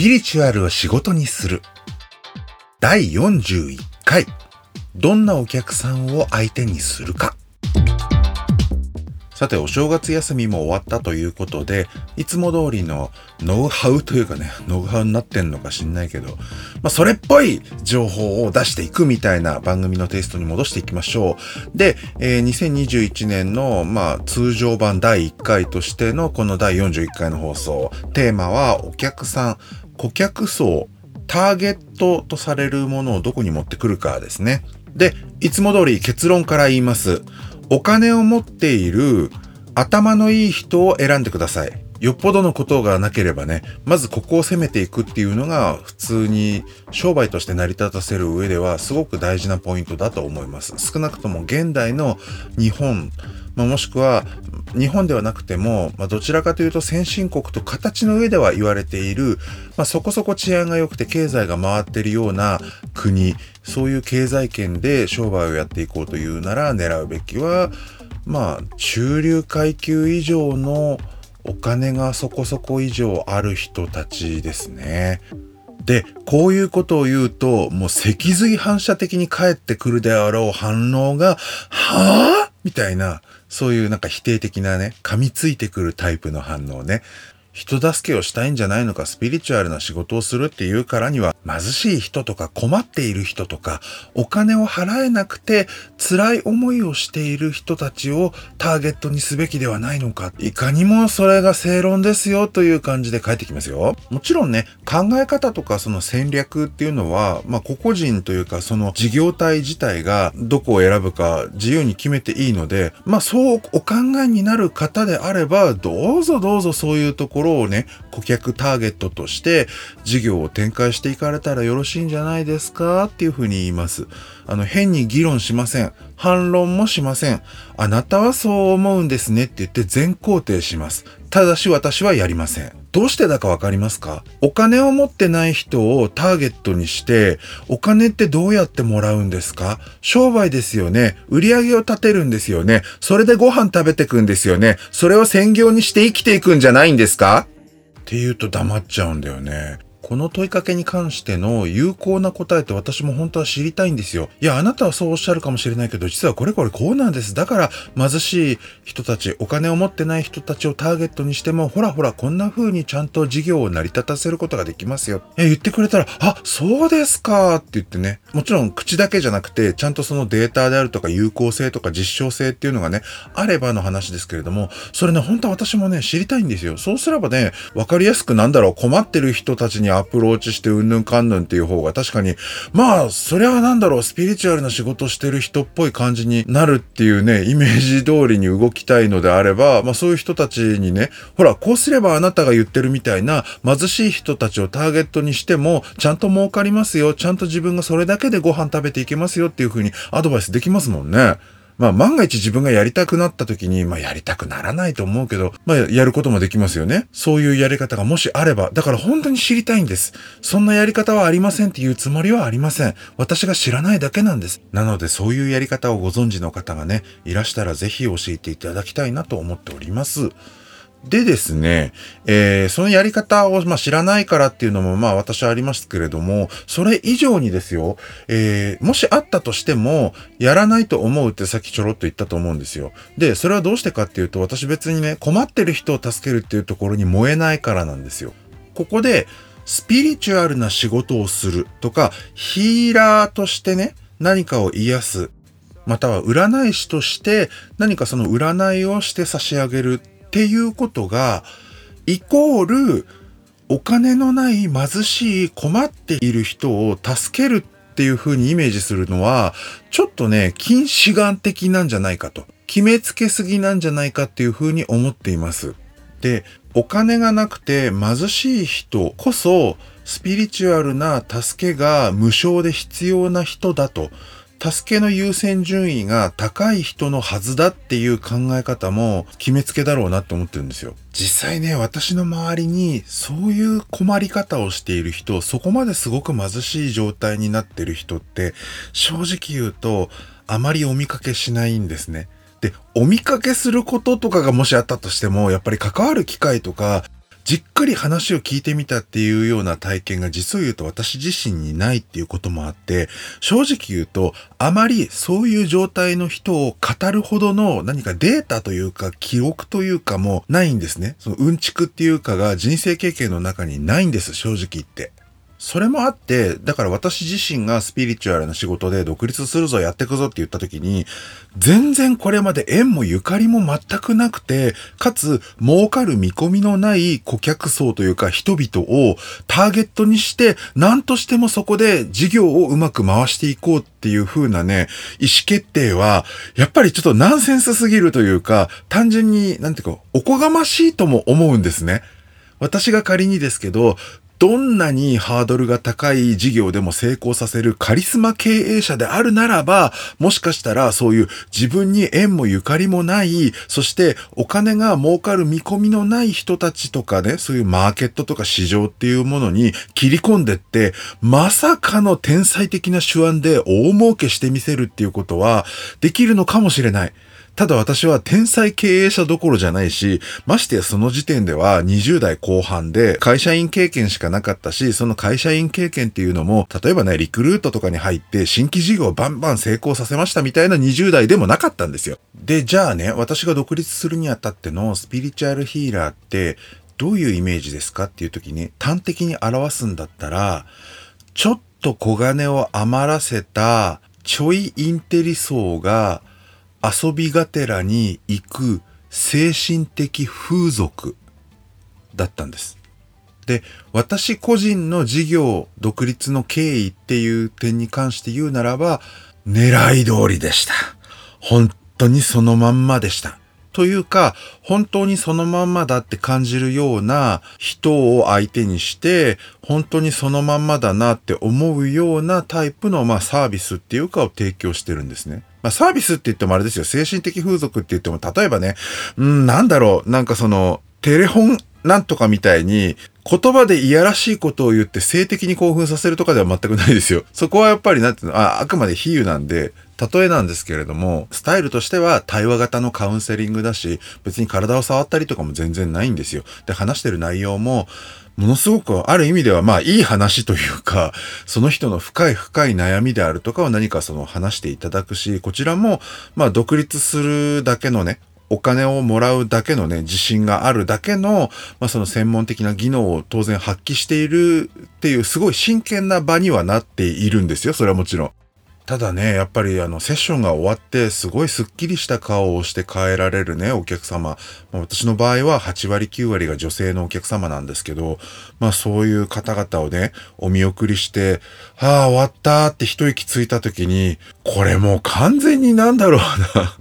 ピリチュアルを仕事にする。第41回。どんなお客さんを相手にするか。さて、お正月休みも終わったということで、いつも通りのノウハウというかね、ノウハウになってんのか知んないけど、まあ、それっぽい情報を出していくみたいな番組のテイストに戻していきましょう。で、えー、2021年の、まあ、通常版第1回としてのこの第41回の放送、テーマはお客さん、顧客層、ターゲットとされるものをどこに持ってくるかですね。で、いつも通り結論から言います。お金を持っている頭のいい人を選んでください。よっぽどのことがなければね、まずここを攻めていくっていうのが普通に商売として成り立たせる上ではすごく大事なポイントだと思います。少なくとも現代の日本、まあ、もしくは日本ではなくても、まあ、どちらかというと先進国と形の上では言われている、まあ、そこそこ治安が良くて経済が回っているような国、そういう経済圏で商売をやっていこうというなら狙うべきは、まあ、中流階級以上のお金がそこそこ以上ある人たちですね。で、こういうことを言うと、もう脊髄反射的に返ってくるであろう反応が、はぁ？みたいな、そういうなんか否定的なね、噛みついてくるタイプの反応ね。人助けをしたいんじゃないのか、スピリチュアルな仕事をするっていうからには、貧しい人とか困っている人とか、お金を払えなくて辛い思いをしている人たちをターゲットにすべきではないのか。いかにもそれが正論ですよという感じで返ってきますよ。もちろんね、考え方とかその戦略っていうのは、まあ個々人というかその事業体自体がどこを選ぶか自由に決めていいので、まあそうお考えになる方であれば、どうぞどうぞそういうところをね、顧客ターゲットとして事業を展開していかれたらよろしいんじゃないですか？っていうふうに言います。あの、変に議論しません。反論もしません。あなたはそう思うんですねって言って全肯定します。ただし私はやりません。どうしてだかわかりますか？お金を持ってない人をターゲットにして、お金ってどうやってもらうんですか？商売ですよね。売り上げを立てるんですよね。それでご飯食べてくんですよね。それを専業にして生きていくんじゃないんですか？って言うと黙っちゃうんだよね。この問いかけに関しての有効な答えって私も本当は知りたいんですよ。いや、あなたはそうおっしゃるかもしれないけど、実はこれこれこうなんです。だから貧しい人たち、お金を持ってない人たちをターゲットにしても、ほらほらこんな風にちゃんと事業を成り立たせることができますよ。え、言ってくれたら、あ、そうですかって言ってね。もちろん口だけじゃなくて、ちゃんとそのデータであるとか有効性とか実証性っていうのがね、あればの話ですけれども、それね、本当は私もね、知りたいんですよ。そうすればね、わかりやすくなんだろう、困ってる人たちにアプローチしてうんぬんかんぬんっていう方が確かに、まあ、そりゃなんだろう、スピリチュアルな仕事してる人っぽい感じになるっていうね、イメージ通りに動きたいのであれば、まあそういう人たちにね、ほら、こうすればあなたが言ってるみたいな貧しい人たちをターゲットにしても、ちゃんと儲かりますよ、ちゃんと自分がそれだけでご飯食べていけますよっていう風にアドバイスできますもんね。まあ万が一自分がやりたくなった時に、まあやりたくならないと思うけど、まあやることもできますよね。そういうやり方がもしあれば、だから本当に知りたいんです。そんなやり方はありませんっていうつもりはありません。私が知らないだけなんです。なのでそういうやり方をご存知の方がね、いらしたらぜひ教えていただきたいなと思っております。でですね、えー、そのやり方を、まあ、知らないからっていうのも、まあ、私はありますけれども、それ以上にですよ、えー、もしあったとしても、やらないと思うってさっきちょろっと言ったと思うんですよ。で、それはどうしてかっていうと、私別にね、困ってる人を助けるっていうところに燃えないからなんですよ。ここで、スピリチュアルな仕事をするとか、ヒーラーとしてね、何かを癒す。または占い師として何かその占いをして差し上げるっていうことが、イコール、お金のない貧しい困っている人を助けるっていう風にイメージするのは、ちょっとね、近視眼的なんじゃないかと。決めつけすぎなんじゃないかっていう風に思っています。で、お金がなくて貧しい人こそ、スピリチュアルな助けが無償で必要な人だと。助けの優先順位が高い人のはずだっていう考え方も決めつけだろうなって思ってるんですよ。実際ね、私の周りにそういう困り方をしている人、そこまですごく貧しい状態になってる人って正直言うとあまりお見かけしないんですね。で、お見かけすることとかがもしあったとしても、やっぱり関わる機会とか、じっくり話を聞いてみたっていうような体験が実を言うと私自身にないっていうこともあって、正直言うと、あまりそういう状態の人を語るほどの何かデータというか記憶というかもないんですね。そのうんちくっていうかが人生経験の中にないんです、正直言って。それもあって、だから私自身がスピリチュアルな仕事で独立するぞ、やってくぞって言った時に、全然これまで縁もゆかりも全くなくて、かつ儲かる見込みのない顧客層というか人々をターゲットにして、何としてもそこで事業をうまく回していこうっていう風なね、意思決定は、やっぱりちょっとナンセンスすぎるというか、単純に、なんていうか、おこがましいとも思うんですね。私が仮にですけど、どんなにハードルが高い事業でも成功させるカリスマ経営者であるならば、もしかしたらそういう自分に縁もゆかりもない、そしてお金が儲かる見込みのない人たちとかね、そういうマーケットとか市場っていうものに切り込んでって、まさかの天才的な手腕で大儲けしてみせるっていうことはできるのかもしれない。ただ私は天才経営者どころじゃないし、ましてやその時点では20代後半で会社員経験しかなかったし、その会社員経験っていうのも、例えばね、リクルートとかに入って新規事業をバンバン成功させましたみたいな20代でもなかったんですよ。で、じゃあね、私が独立するにあたってのスピリチュアルヒーラーって、どういうイメージですかっていう時に端的に表すんだったら、ちょっと小金を余らせたちょいインテリ層が遊びがてらに行く精神的風俗だったんです。で、私個人の事業独立の経緯っていう点に関して言うならば、狙い通りでした。本当にそのまんまでした。というか、本当にそのまんまだって感じるような人を相手にして、本当にそのまんまだなって思うようなタイプの、まあ、サービスっていうかを提供してるんですね。まあ、サービスって言ってもあれですよ。精神的風俗って言っても、例えばね、うん、なんだろう、なんかその、テレホンなんとかみたいに、言葉でいやらしいことを言って性的に興奮させるとかでは全くないですよ。そこはやっぱりなんていうの、あ、あくまで比喩なんで、例えなんですけれども、スタイルとしては対話型のカウンセリングだし、別に体を触ったりとかも全然ないんですよ。で、話してる内容も、ものすごくある意味ではまあいい話というか、その人の深い深い悩みであるとかを何かその話していただくし、こちらもまあ独立するだけのね、お金をもらうだけのね、自信があるだけの、まあ、その専門的な技能を当然発揮しているっていうすごい真剣な場にはなっているんですよ。それはもちろん。ただね、やっぱりあの、セッションが終わって、すごいスッキリした顔をして帰られるね、お客様。まあ、私の場合は8割9割が女性のお客様なんですけど、まあそういう方々をね、お見送りして、はあ、終わったって一息ついた時に、これもう完全になんだろうな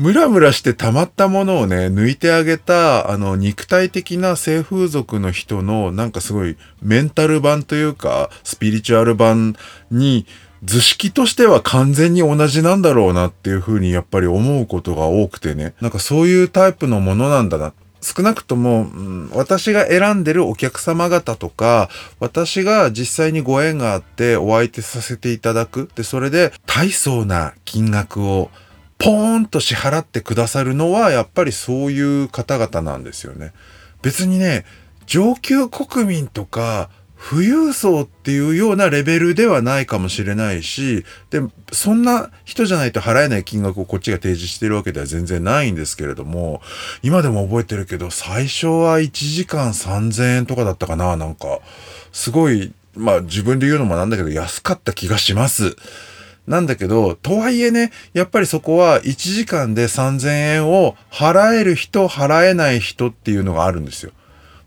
ムラムラして溜まったものをね、抜いてあげた、あの、肉体的な性風俗の人の、なんかすごい、メンタル版というか、スピリチュアル版に、図式としては完全に同じなんだろうなっていうふうにやっぱり思うことが多くてね。なんかそういうタイプのものなんだな。少なくとも、うん、私が選んでるお客様方とか、私が実際にご縁があってお相手させていただく。で、それで大層な金額をポーンと支払ってくださるのはやっぱりそういう方々なんですよね。別にね、上級国民とか富裕層っていうようなレベルではないかもしれないし、で、そんな人じゃないと払えない金額をこっちが提示してるわけでは全然ないんですけれども、今でも覚えてるけど、最初は1時間3000円とかだったかな、なんか。すごい、まあ自分で言うのもなんだけど安かった気がします。なんだけど、とはいえね、やっぱりそこは1時間で3000円を払える人、払えない人っていうのがあるんですよ。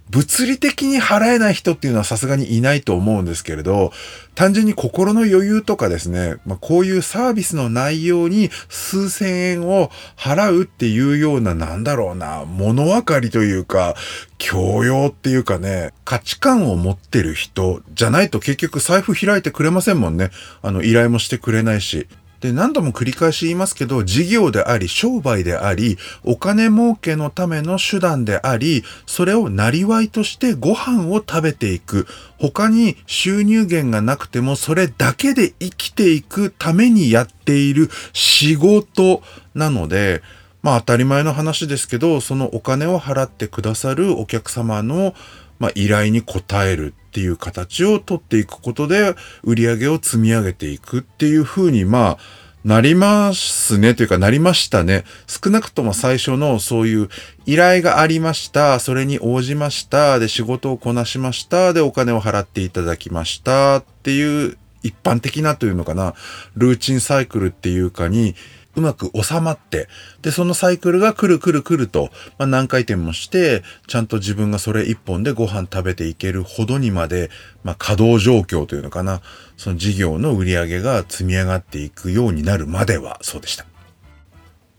物理的に払えない人っていうのはさすがにいないと思うんですけれど、単純に心の余裕とかですね、まあ、こういうサービスの内容に数千円を払うっていうような、なんだろうな、物分かりというか、教養っていうかね、価値観を持ってる人じゃないと結局財布開いてくれませんもんね。あの、依頼もしてくれないし。で、何度も繰り返し言いますけど、事業であり、商売であり、お金儲けのための手段であり、それをなりわいとしてご飯を食べていく。他に収入源がなくても、それだけで生きていくためにやっている仕事なので、まあ当たり前の話ですけど、そのお金を払ってくださるお客様の、まあ、依頼に応えるっていう形を取っていくことで、売り上げを積み上げていくっていうふうに、まあ、なりますねというかなりましたね。少なくとも最初のそういう依頼がありました。それに応じました。で、仕事をこなしました。で、お金を払っていただきました。っていう一般的なというのかな。ルーチンサイクルっていうかに、うまく収まって、で、そのサイクルがくるくるくると、まあ、何回転もして、ちゃんと自分がそれ一本でご飯食べていけるほどにまで、まあ、稼働状況というのかな、その事業の売り上げが積み上がっていくようになるまではそうでした。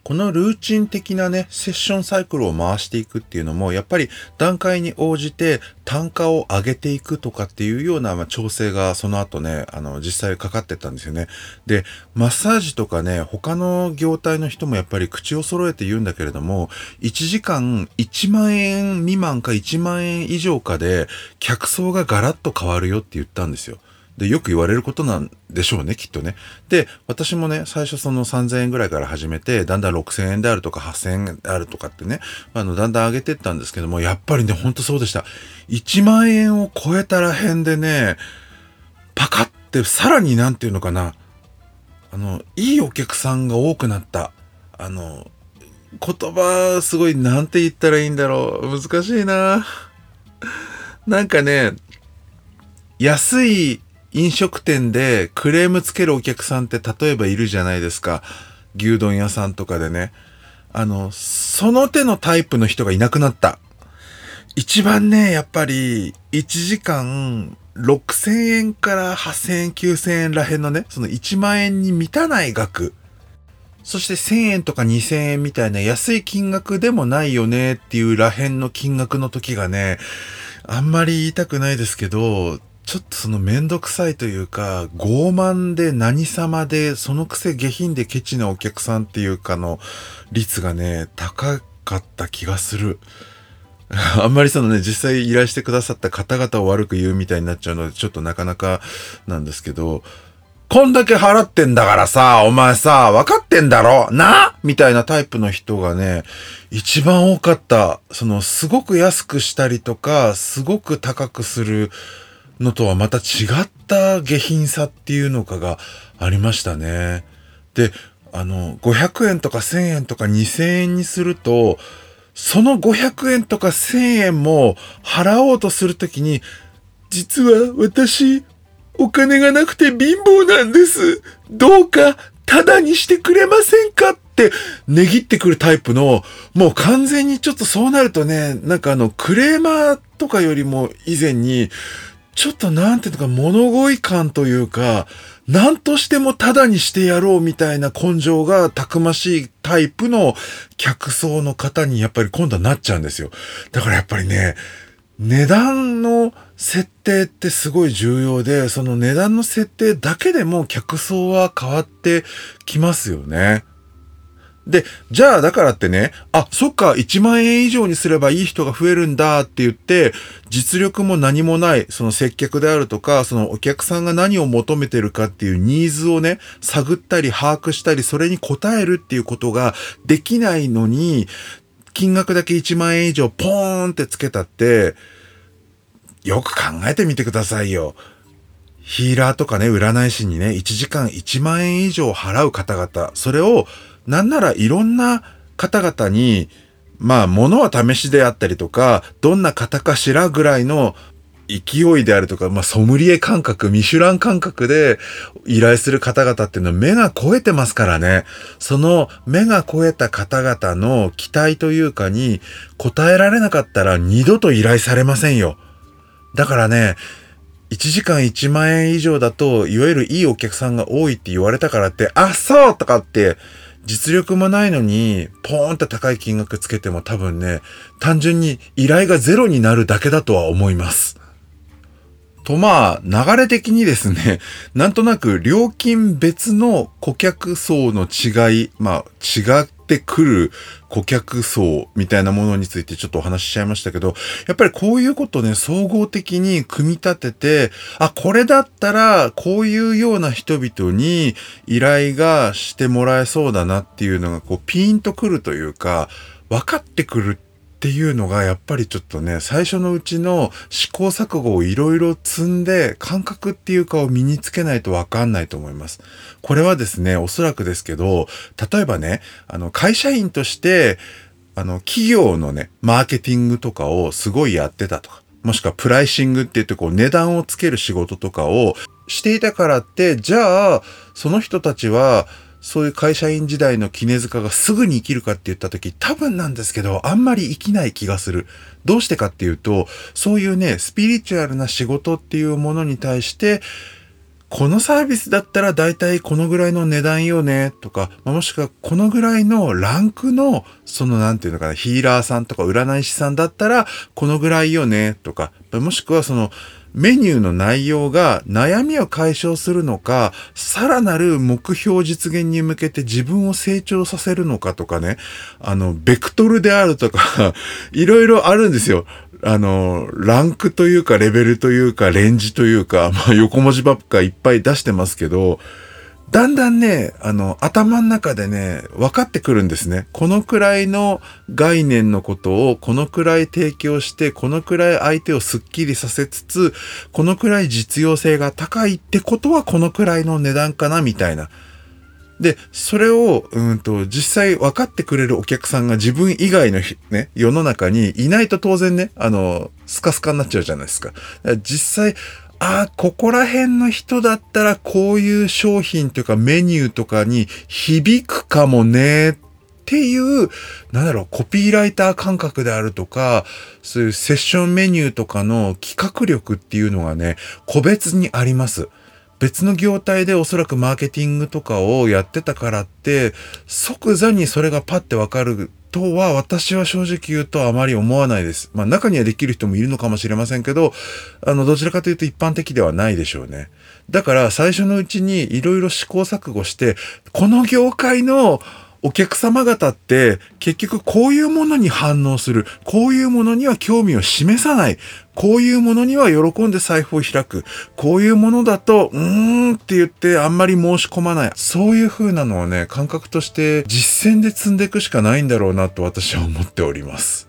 このルーチン的なね、セッションサイクルを回していくっていうのも、やっぱり段階に応じて単価を上げていくとかっていうような、まあ、調整がその後ね、あの、実際かかってたんですよね。で、マッサージとかね、他の業態の人もやっぱり口を揃えて言うんだけれども、1時間1万円未満か1万円以上かで、客層がガラッと変わるよって言ったんですよ。で、よく言われることなんでしょうね、きっとね。で、私もね、最初その3000円ぐらいから始めて、だんだん6000円であるとか8000円であるとかってね、あの、だんだん上げてったんですけども、やっぱりね、ほんとそうでした。1万円を超えたら辺でね、パカってさらになんていうのかな、あの、いいお客さんが多くなった。あの、言葉、すごい、なんて言ったらいいんだろう。難しいな。なんかね、安い飲食店でクレームつけるお客さんって例えばいるじゃないですか。牛丼屋さんとかでね。あの、その手のタイプの人がいなくなった。一番ね、やっぱり、1時間6000円から8000円、9000円らへんのね、その1万円に満たない額。そして1000円とか2000円みたいな安い金額でもないよねっていうらへんの金額の時がね、あんまり言いたくないですけど、ちょっとそのめんどくさいというか、傲慢で何様で、そのくせ下品でケチなお客さんっていうかの率がね、高かった気がする。あんまりそのね、実際依頼してくださった方々を悪く言うみたいになっちゃうので、ちょっとなかなかなんですけど、こんだけ払ってんだからさ、お前さ、分かってんだろ？な？みたいなタイプの人がね、一番多かった。その、すごく安くしたりとか、すごく高くするのとはまた違った下品さっていうのかがありましたね。で、あの、500円とか1000円とか2000円にすると、その500円とか1000円も払おうとするときに、実は私、お金がなくて貧乏なんです。どうか、ただにしてくれませんかって値切ってくるタイプの、もう完全にちょっとそうなるとね、なんかあの、クレーマーとかよりも以前に、ちょっとなんていうか物乞い感というか、何としてもタダにしてやろうみたいな根性がたくましいタイプの客層の方にやっぱり今度はなっちゃうんですよ。だからやっぱりね、値段の設定ってすごい重要で、その値段の設定だけでも客層は変わってきますよね。で、じゃあだからってね、あ、そっか、1万円以上にすればいい人が増えるんだって言って、実力も何もない、その接客であるとか、そのお客さんが何を求めてるかっていうニーズをね、探ったり把握したり、それに応えるっていうことができないのに、金額だけ1万円以上ポーンってつけたって、よく考えてみてくださいよ。ヒーラーとかね、占い師にね、1時間1万円以上払う方々、それをなんならいろんな方々に、まあ、物は試しであったりとか、どんな方かしらぐらいの勢いであるとか、まあ、ソムリエ感覚、ミシュラン感覚で依頼する方々っていうのは目が超えてますからね。その目が超えた方々の期待というかに応えられなかったら二度と依頼されませんよ。だからね、1時間1万円以上だと、いわゆるいいお客さんが多いって言われたからって、あ、そうとかって実力もないのに、ポーンって高い金額つけても多分ね、単純に依頼がゼロになるだけだとは思います。とまあ、流れ的にですね、なんとなく料金別の顧客層の違い、まあ、違ってくる顧客層みたいなものについてちょっとお話ししちゃいましたけど、やっぱりこういうことね、総合的に組み立てて、あ、これだったら、こういうような人々に依頼がしてもらえそうだなっていうのが、こう、ピンとくるというか、分かってくるっていうのがやっぱりちょっとね、最初のうちの試行錯誤をいろいろ積んで感覚っていうかを身につけないとわかんないと思います。これはですね、おそらくですけど、例えばね、あの、会社員として、あの、企業のね、マーケティングとかをすごいやってたとか、もしくはプライシングって言ってこう値段をつける仕事とかをしていたからって、じゃあ、その人たちは、そういう会社員時代の絹塚がすぐに生きるかって言った時、多分なんですけど、あんまり生きない気がする。どうしてかっていうと、そういうね、スピリチュアルな仕事っていうものに対して、このサービスだったら大体このぐらいの値段よねとか、もしくはこのぐらいのランクの、そのなんていうのかな、ヒーラーさんとか占い師さんだったらこのぐらいよねとか、もしくはそのメニューの内容が悩みを解消するのか、さらなる目標実現に向けて自分を成長させるのかとかね、あの、ベクトルであるとか いろいろあるんですよ。あの、ランクというか、レベルというか、レンジというか、まあ、横文字ばっかいっぱい出してますけど、だんだんね、あの、頭の中でね、分かってくるんですね。このくらいの概念のことを、このくらい提供して、このくらい相手をスッキリさせつつ、このくらい実用性が高いってことは、このくらいの値段かな、みたいな。で、それを、うんと、実際分かってくれるお客さんが自分以外のね、世の中にいないと当然ね、あの、スカスカになっちゃうじゃないですか。か実際、あ、ここら辺の人だったらこういう商品というかメニューとかに響くかもねっていう、なんだろう、コピーライター感覚であるとか、そういうセッションメニューとかの企画力っていうのがね、個別にあります。別の業態でおそらくマーケティングとかをやってたからって、即座にそれがパッてわかるとは私は正直言うとあまり思わないです。まあ中にはできる人もいるのかもしれませんけど、あのどちらかというと一般的ではないでしょうね。だから最初のうちにいろいろ試行錯誤して、この業界のお客様方って結局こういうものに反応する。こういうものには興味を示さない。こういうものには喜んで財布を開く。こういうものだと、うーんって言ってあんまり申し込まない。そういう風なのをね、感覚として実践で積んでいくしかないんだろうなと私は思っております。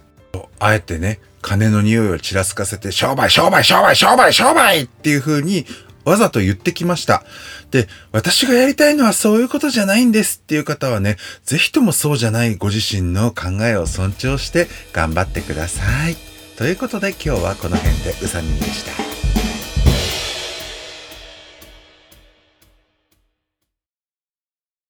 あえてね、金の匂いをちらつかせて、商売、商売、商売、商売、商売っていう風にわざと言ってきました。で、私がやりたいのはそういうことじゃないんですっていう方はね、ぜひともそうじゃないご自身の考えを尊重して頑張ってください。ということで今日はこの辺でうさみでした。